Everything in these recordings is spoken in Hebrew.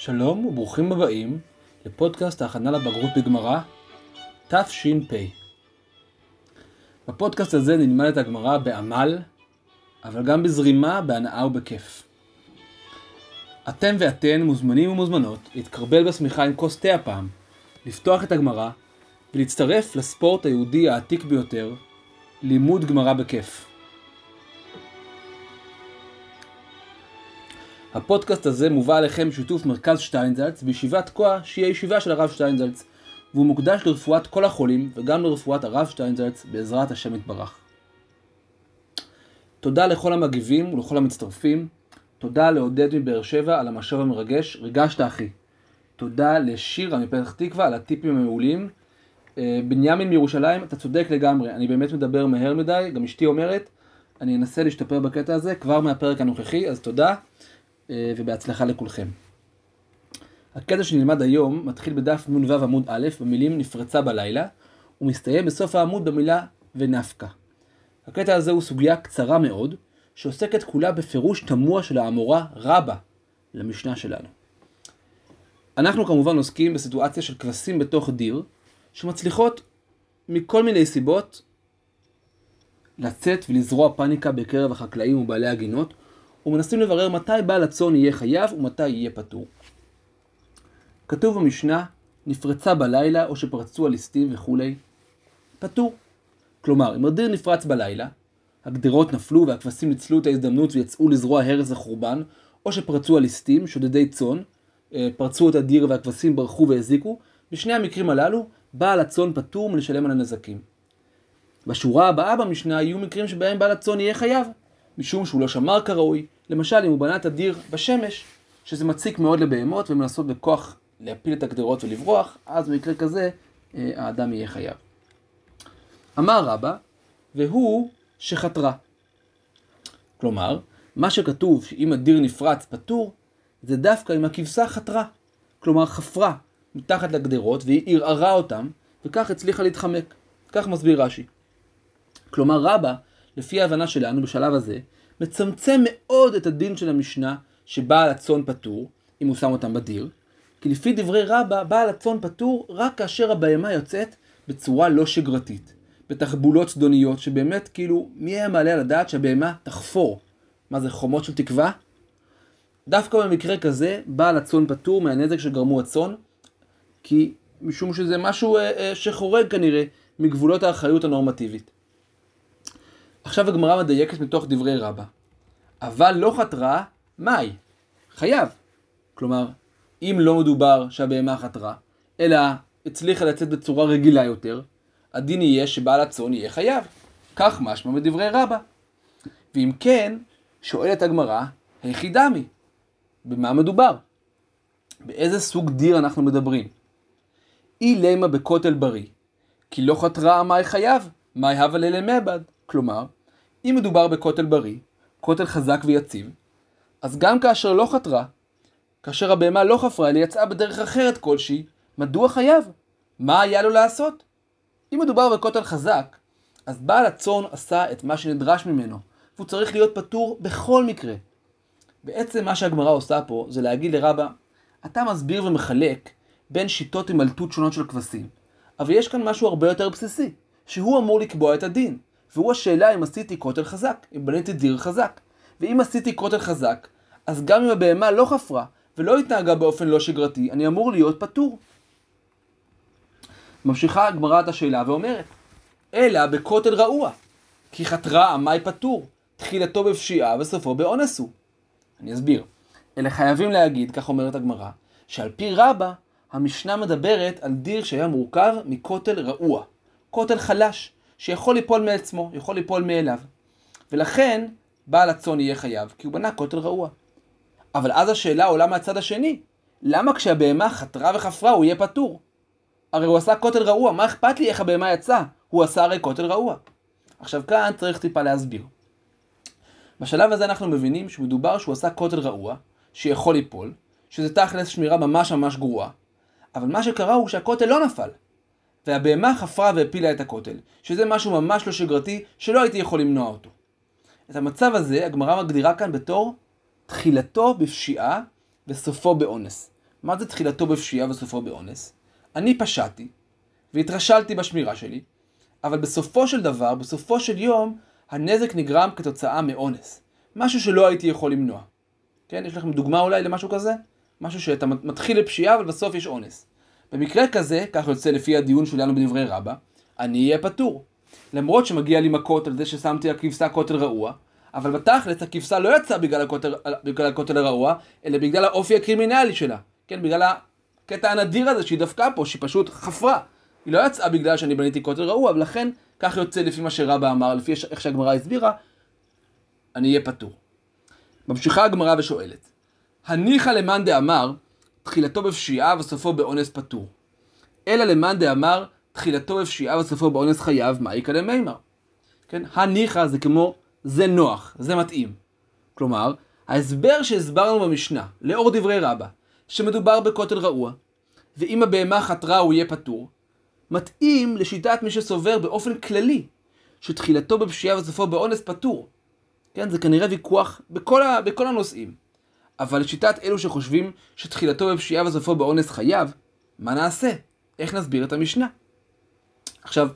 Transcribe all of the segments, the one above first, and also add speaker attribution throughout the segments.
Speaker 1: שלום וברוכים הבאים לפודקאסט ההכנה לבגרות בגמרא, תש"פ. בפודקאסט הזה נלמד את הגמרא בעמל, אבל גם בזרימה, בהנאה ובכיף. אתם ואתן מוזמנים ומוזמנות להתקרבל בשמיכה עם כוס תה הפעם, לפתוח את הגמרא ולהצטרף לספורט היהודי העתיק ביותר, לימוד גמרא בכיף. הפודקאסט הזה מובא עליכם בשיתוף מרכז שטיינזלץ וישיבת כוח שהיא הישיבה של הרב שטיינזלץ והוא מוקדש לרפואת כל החולים וגם לרפואת הרב שטיינזלץ בעזרת השם יתברך. תודה לכל המגיבים ולכל המצטרפים. תודה לעודד מבאר שבע על המשוב המרגש, ריגשת אחי. תודה לשירה מפתח תקווה על הטיפים המעולים. אה, בנימין מירושלים, אתה צודק לגמרי, אני באמת מדבר מהר מדי, גם אשתי אומרת, אני אנסה להשתפר בקטע הזה כבר מהפרק הנוכחי, אז תודה. אה, ובהצלחה לכולכם. הקטע שנלמד היום מתחיל בדף נ"ו עמוד א' במילים נפרצה בלילה, ומסתיים בסוף העמוד במילה ונפקא. הקטע הזה הוא סוגיה קצרה מאוד, שעוסקת כולה בפירוש תמוה של האמורה רבה למשנה שלנו. אנחנו כמובן עוסקים בסיטואציה של כבשים בתוך דיר, שמצליחות מכל מיני סיבות לצאת ולזרוע פאניקה בקרב החקלאים ובעלי הגינות, ומנסים לברר מתי בעל הצאן יהיה חייב ומתי יהיה פטור. כתוב במשנה, נפרצה בלילה או שפרצו הליסטים וכולי, פטור. כלומר, אם הדיר נפרץ בלילה, הגדרות נפלו והכבשים ניצלו את ההזדמנות ויצאו לזרוע הרס וחורבן, או שפרצו הליסטים, שודדי צאן, אה, פרצו את הדיר והכבשים ברחו והזיקו, בשני המקרים הללו, בעל הצאן פטור מלשלם על הנזקים. בשורה הבאה במשנה יהיו מקרים שבהם בעל הצאן יהיה חייב, משום שהוא לא שמר כראוי, למשל אם הוא בנה את הדיר בשמש, שזה מציק מאוד לבהמות ומנסות בכוח להפיל את הגדרות ולברוח, אז במקרה כזה אה, האדם יהיה חייב. אמר רבא, והוא שחתרה. כלומר, מה שכתוב שאם הדיר נפרץ פטור, זה דווקא אם הכבשה חתרה. כלומר, חפרה מתחת לגדרות והיא ערערה אותם, וכך הצליחה להתחמק. כך מסביר רש"י. כלומר, רבא, לפי ההבנה שלנו בשלב הזה, מצמצם מאוד את הדין של המשנה שבעל הצאן פטור, אם הוא שם אותם בדיר, כי לפי דברי רבא, בעל הצאן פטור רק כאשר הבהמה יוצאת בצורה לא שגרתית, בתחבולות זדוניות, שבאמת כאילו, מי היה מעלה על הדעת שהבהמה תחפור? מה זה, חומות של תקווה? דווקא במקרה כזה, בעל הצאן פטור מהנזק שגרמו הצאן, כי משום שזה משהו אה, אה, שחורג כנראה מגבולות האחריות הנורמטיבית. עכשיו הגמרא מדייקת מתוך דברי רבא. אבל לא חתרה, מאי? חייב. כלומר, אם לא מדובר שהבהמה חתרה, אלא הצליחה לצאת בצורה רגילה יותר, הדין יהיה שבעל הצאן יהיה חייב. כך משמע מדברי רבא. ואם כן, שואלת הגמרא, היכי דמי? במה מדובר? באיזה סוג דיר אנחנו מדברים? אי לימה בכותל בריא, כי לא חתרה מאי חייב, מאי הווה ללמבד. כלומר, אם מדובר בכותל בריא, כותל חזק ויציב, אז גם כאשר לא חתרה, כאשר הבהמה לא חפרה אלא יצאה בדרך אחרת כלשהי, מדוע חייב? מה היה לו לעשות? אם מדובר בכותל חזק, אז בעל הצאן עשה את מה שנדרש ממנו, והוא צריך להיות פטור בכל מקרה. בעצם מה שהגמרא עושה פה זה להגיד לרבא, אתה מסביר ומחלק בין שיטות הימלטות שונות של כבשים, אבל יש כאן משהו הרבה יותר בסיסי, שהוא אמור לקבוע את הדין. והוא השאלה אם עשיתי כותל חזק, אם בניתי דיר חזק. ואם עשיתי כותל חזק, אז גם אם הבהמה לא חפרה ולא התנהגה באופן לא שגרתי, אני אמור להיות פטור. ממשיכה הגמרא את השאלה ואומרת, אלא בכותל רעוע, כי חתרה עמי פטור, תחילתו בפשיעה וסופו באונס הוא. אני אסביר. אלה חייבים להגיד, כך אומרת הגמרא, שעל פי רבה, המשנה מדברת על דיר שהיה מורכב מכותל רעוע, כותל חלש, שיכול ליפול מעצמו, יכול ליפול מאליו. ולכן, בעל הצאן יהיה חייב, כי הוא בנה כותל רעוע. אבל אז השאלה עולה מהצד השני, למה כשהבהמה חתרה וחפרה הוא יהיה פטור? הרי הוא עשה כותל רעוע, מה אכפת לי איך הבהמה יצאה? הוא עשה הרי כותל רעוע. עכשיו כאן צריך טיפה להסביר. בשלב הזה אנחנו מבינים שמדובר שהוא עשה כותל רעוע, שיכול ליפול, שזה תכלס שמירה ממש ממש גרועה, אבל מה שקרה הוא שהכותל לא נפל. והבהמה חפרה והפילה את הכותל, שזה משהו ממש לא שגרתי, שלא הייתי יכול למנוע אותו. את המצב הזה הגמרא מגדירה כאן בתור תחילתו בפשיעה וסופו באונס. מה זה תחילתו בפשיעה וסופו באונס? אני פשעתי, והתרשלתי בשמירה שלי, אבל בסופו של דבר, בסופו של יום, הנזק נגרם כתוצאה מאונס. משהו שלא הייתי יכול למנוע. כן, יש לכם דוגמה אולי למשהו כזה? משהו שאתה מתחיל לפשיעה, אבל בסוף יש אונס. במקרה כזה, כך יוצא לפי הדיון שלנו בדברי רבא, אני אהיה פטור. למרות שמגיע לי מכות על זה ששמתי לכבשה כותל רעוע, אבל בתכלס הכבשה לא יצאה בגלל הכותל, בגלל הכותל הרעוע, אלא בגלל האופי הקרימינלי שלה. כן, בגלל הקטע הנדיר הזה שהיא דפקה פה, שהיא פשוט חפרה. היא לא יצאה בגלל שאני בניתי כותל רעוע, ולכן כך יוצא לפי מה שרבא אמר, לפי איך שהגמרא הסבירה, אני אהיה פטור. ממשיכה הגמרא ושואלת, הניחא למאן דאמר, תחילתו בפשיעה וסופו באונס פטור. אלא למאן דאמר, תחילתו בפשיעה וסופו באונס חייב, מה איכא למימר. כן, הניחא זה כמו זה נוח, זה מתאים. כלומר, ההסבר שהסברנו במשנה, לאור דברי רבא, שמדובר בכותל רעוע, ואם הבהמה חתרה הוא יהיה פטור, מתאים לשיטת מי שסובר באופן כללי, שתחילתו בפשיעה וסופו באונס פטור. כן, זה כנראה ויכוח בכל, ה, בכל הנושאים. אבל לשיטת אלו שחושבים שתחילתו בפשיעה וסופו באונס חייב, מה נעשה? איך נסביר את המשנה? עכשיו,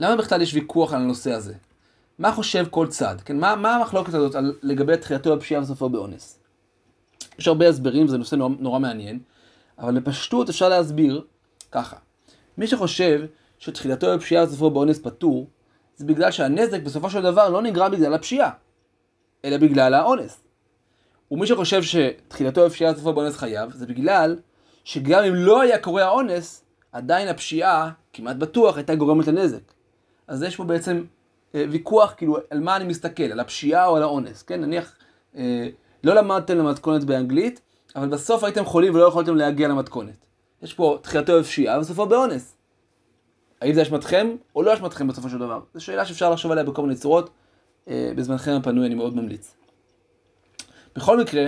Speaker 1: למה בכלל יש ויכוח על הנושא הזה? מה חושב כל צד? כן, מה, מה המחלוקת הזאת על, לגבי תחילתו בפשיעה וסופו באונס? יש הרבה הסברים, זה נושא נורא, נורא מעניין, אבל בפשטות אפשר להסביר ככה. מי שחושב שתחילתו בפשיעה וסופו באונס פטור, זה בגלל שהנזק בסופו של דבר לא נגרם בגלל הפשיעה, אלא בגלל האונס. ומי שחושב שתחילתו בפשיעה וסופו באונס חייב, זה בגלל שגם אם לא היה קורה האונס, עדיין הפשיעה, כמעט בטוח, הייתה גורמת לנזק. אז יש פה בעצם אה, ויכוח, כאילו, על מה אני מסתכל, על הפשיעה או על האונס, כן? נניח, אה, לא למדתם למתכונת באנגלית, אבל בסוף הייתם חולים ולא יכולתם להגיע למתכונת. יש פה תחילתו בפשיעה וסופו באונס. האם זה אשמתכם או לא אשמתכם בסופו של דבר? זו שאלה שאפשר לחשוב עליה בכל מיני צורות. אה, בזמנכם הפנוי אני מאוד ממליץ. בכל מקרה,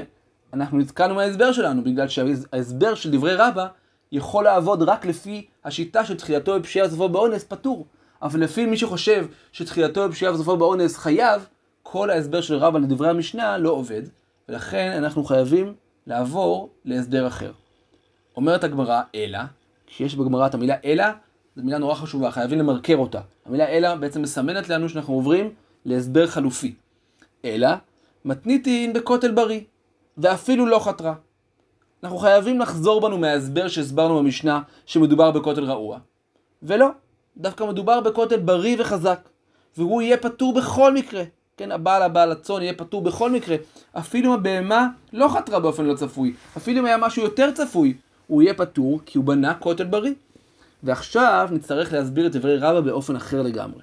Speaker 1: אנחנו נתקענו מההסבר שלנו, בגלל שההסבר של דברי רבא יכול לעבוד רק לפי השיטה של תחילתו בפשיעה וסופו באונס פטור. אבל לפי מי שחושב שתחילתו בפשיעה וסופו באונס חייב, כל ההסבר של רבא לדברי המשנה לא עובד, ולכן אנחנו חייבים לעבור להסבר אחר. אומרת הגמרא, אלא, כשיש בגמרא את המילה אלא, זו מילה נורא חשובה, חייבים למרקר אותה. המילה אלא בעצם מסמנת לנו שאנחנו עוברים להסבר חלופי. אלא, מתניתין בכותל בריא, ואפילו לא חתרה. אנחנו חייבים לחזור בנו מההסבר שהסברנו במשנה שמדובר בכותל רעוע. ולא, דווקא מדובר בכותל בריא וחזק, והוא יהיה פטור בכל מקרה. כן, הבעל הבעל הצאן יהיה פטור בכל מקרה. אפילו אם הבהמה לא חתרה באופן לא צפוי, אפילו אם היה משהו יותר צפוי, הוא יהיה פטור כי הוא בנה כותל בריא. ועכשיו נצטרך להסביר את דברי רבא באופן אחר לגמרי.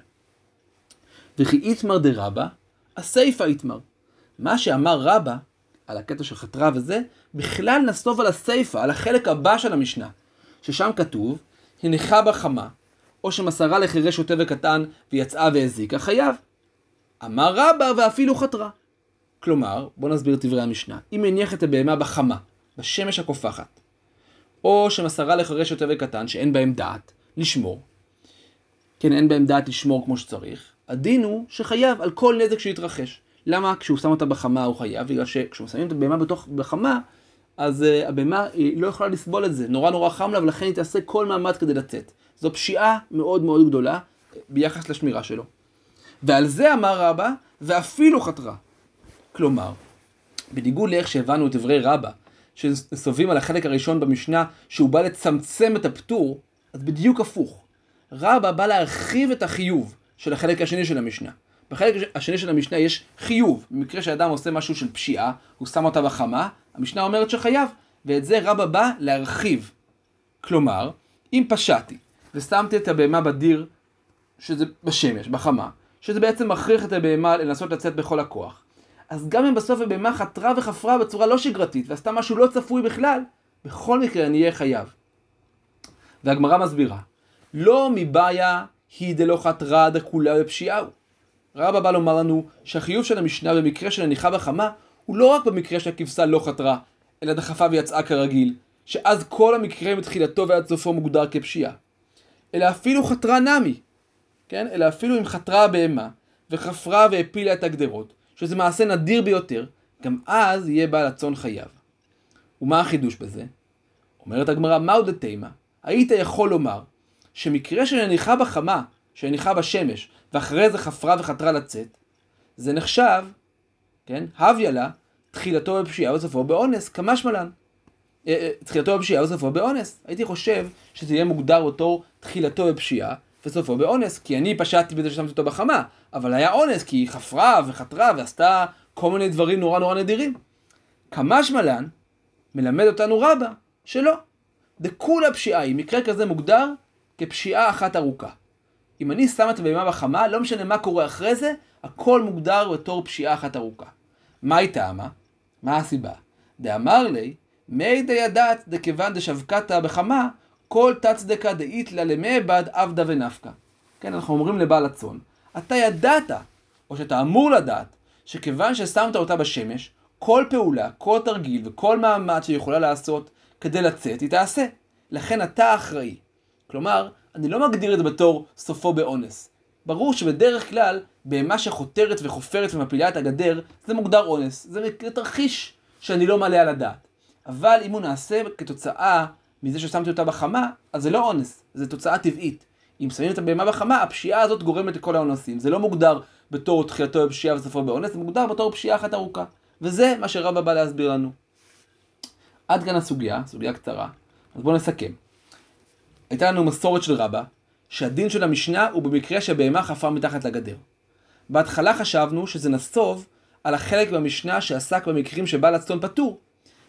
Speaker 1: וכי איתמר דרבא, הסיפא איתמר. מה שאמר רבא על הקטע של חתרה וזה, בכלל נסוב על הסיפא, על החלק הבא של המשנה, ששם כתוב, הניחה בחמה, או שמסרה לחירש שוטה וקטן ויצאה והזיקה, חייב. אמר רבא ואפילו חתרה. כלומר, בואו נסביר את דברי המשנה. אם הניח את הבהמה בחמה, בשמש הקופחת, או שמסרה לחירש שוטה וקטן שאין בהם דעת לשמור, כן, אין בהם דעת לשמור כמו שצריך, הדין הוא שחייב על כל נזק שיתרחש. למה? כשהוא שם אותה בחמה הוא חייב, בגלל שכשהוא שמים את הבהמה בתוך, בחמה, אז uh, הבהמה היא לא יכולה לסבול את זה, נורא נורא חם לה ולכן היא תעשה כל מאמץ כדי לצאת. זו פשיעה מאוד מאוד גדולה ביחס לשמירה שלו. ועל זה אמר רבא, ואפילו חתרה. כלומר, בניגוד לאיך שהבנו את דברי רבא, שסובים על החלק הראשון במשנה, שהוא בא לצמצם את הפטור, אז בדיוק הפוך. רבא בא להרחיב את החיוב של החלק השני של המשנה. בחלק השני של המשנה יש חיוב. במקרה שאדם עושה משהו של פשיעה, הוא שם אותה בחמה, המשנה אומרת שחייב, ואת זה רבא בא להרחיב. כלומר, אם פשעתי ושמתי את הבהמה בדיר, שזה בשמש, בחמה, שזה בעצם מכריח את הבהמה לנסות לצאת בכל הכוח, אז גם אם בסוף הבהמה חתרה וחפרה בצורה לא שגרתית ועשתה משהו לא צפוי בכלל, בכל מקרה אני אהיה חייב. והגמרא מסבירה, לא מבעיה היא דלא חתרה דכולה בפשיעהו. רבא בא לומר לנו שהחיוב של המשנה במקרה של הניחה בחמה הוא לא רק במקרה שהכבשה לא חתרה, אלא דחפה ויצאה כרגיל, שאז כל המקרה מתחילתו ועד סופו מוגדר כפשיעה. אלא אפילו חתרה נמי, כן? אלא אפילו אם חתרה הבהמה וחפרה והפילה את הגדרות, שזה מעשה נדיר ביותר, גם אז יהיה בעל הצאן חייב. ומה החידוש בזה? אומרת הגמרא, מהו דתימה? היית יכול לומר שמקרה של הניחה בחמה, שהניחה בשמש, ואחרי זה חפרה וחתרה לצאת, זה נחשב, כן, הביה לה, תחילתו בפשיעה וסופו באונס, כמשמע לן. אה, אה, תחילתו בפשיעה וסופו באונס. הייתי חושב שזה יהיה מוגדר בתור תחילתו בפשיעה וסופו באונס, כי אני פשעתי בזה ששמתי אותו בחמה, אבל היה אונס כי היא חפרה וחתרה ועשתה כל מיני דברים נורא נורא נדירים. כמשמע לן, מלמד אותנו רבה, שלא. דכולה פשיעה היא, מקרה כזה מוגדר כפשיעה אחת ארוכה. אם אני שם את הבהמה בחמה, לא משנה מה קורה אחרי זה, הכל מוגדר בתור פשיעה אחת ארוכה. מה היא טעמה? מה הסיבה? דאמר לי, מי דידעת דכיוון דשבקתה בחמה, כל תצדקה דאיתלה למעבד עבדה ונפקא. כן, אנחנו אומרים לבעל הצאן, אתה ידעת, או שאתה אמור לדעת, שכיוון ששמת אותה בשמש, כל פעולה, כל תרגיל וכל מאמץ שהיא יכולה לעשות כדי לצאת, היא תעשה. לכן אתה אחראי. כלומר, אני לא מגדיר את זה בתור סופו באונס. ברור שבדרך כלל, בהמה שחותרת וחופרת ומפילה את הגדר, זה מוגדר אונס. זה תרחיש שאני לא מעלה על הדעת. אבל אם הוא נעשה כתוצאה מזה ששמתי אותה בחמה, אז זה לא אונס, זה תוצאה טבעית. אם שמים את הבהמה בחמה, הפשיעה הזאת גורמת לכל האונסים. זה לא מוגדר בתור תחילתו בפשיעה וסופו באונס, זה מוגדר בתור פשיעה אחת ארוכה. וזה מה שרבא בא להסביר לנו. עד כאן הסוגיה, סוגיה קצרה. אז בואו נסכם. הייתה לנו מסורת של רבא, שהדין של המשנה הוא במקרה שבהמה חפר מתחת לגדר. בהתחלה חשבנו שזה נסוב על החלק במשנה שעסק במקרים שבעל הצאן פטור,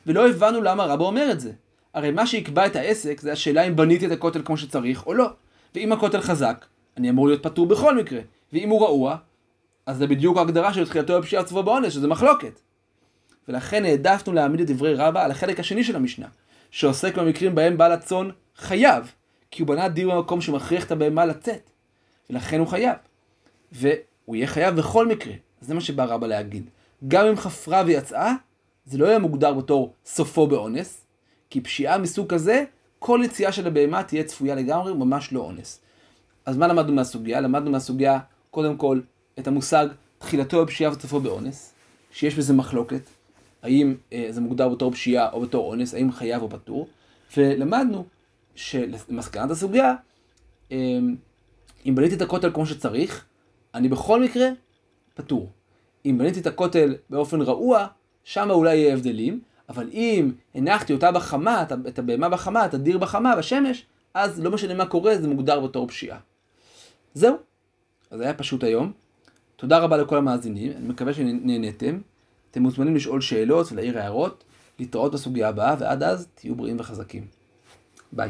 Speaker 1: ולא הבנו למה רבא אומר את זה. הרי מה שיקבע את העסק זה השאלה אם בניתי את הכותל כמו שצריך או לא. ואם הכותל חזק, אני אמור להיות פטור בכל מקרה. ואם הוא רעוע, אז זה בדיוק ההגדרה של תחילתו בפשיעה צבו בעונש, שזה מחלוקת. ולכן העדפנו להעמיד את דברי רבא על החלק השני של המשנה, שעוסק במקרים בהם בעל הצאן חייב, כי הוא בנה דיר במקום שמכריח את הבהמה לצאת, ולכן הוא חייב. והוא יהיה חייב בכל מקרה, זה מה שבא רבא להגיד. גם אם חפרה ויצאה, זה לא יהיה מוגדר בתור סופו באונס, כי פשיעה מסוג כזה, כל יציאה של הבהמה תהיה צפויה לגמרי, ממש לא אונס. אז מה למדנו מהסוגיה? למדנו מהסוגיה, קודם כל, את המושג תחילתו בפשיעה וסופו באונס, שיש בזה מחלוקת, האם אה, זה מוגדר בתור פשיעה או בתור אונס, האם חייב או פטור, ולמדנו שלמסקנת הסוגיה, אה, אם בניתי את הכותל כמו שצריך, אני בכל מקרה פטור. אם בניתי את הכותל באופן רעוע, שם אולי יהיה הבדלים, אבל אם הנחתי אותה בחמה, את הבהמה בחמה, את הדיר בחמה, בשמש, אז לא משנה מה קורה, זה מוגדר בתור פשיעה. זהו. אז היה פשוט היום. תודה רבה לכל המאזינים, אני מקווה שנהנתם. אתם מוזמנים לשאול שאלות ולהעיר הערות, להתראות בסוגיה הבאה, ועד אז תהיו בריאים וחזקים. ביי.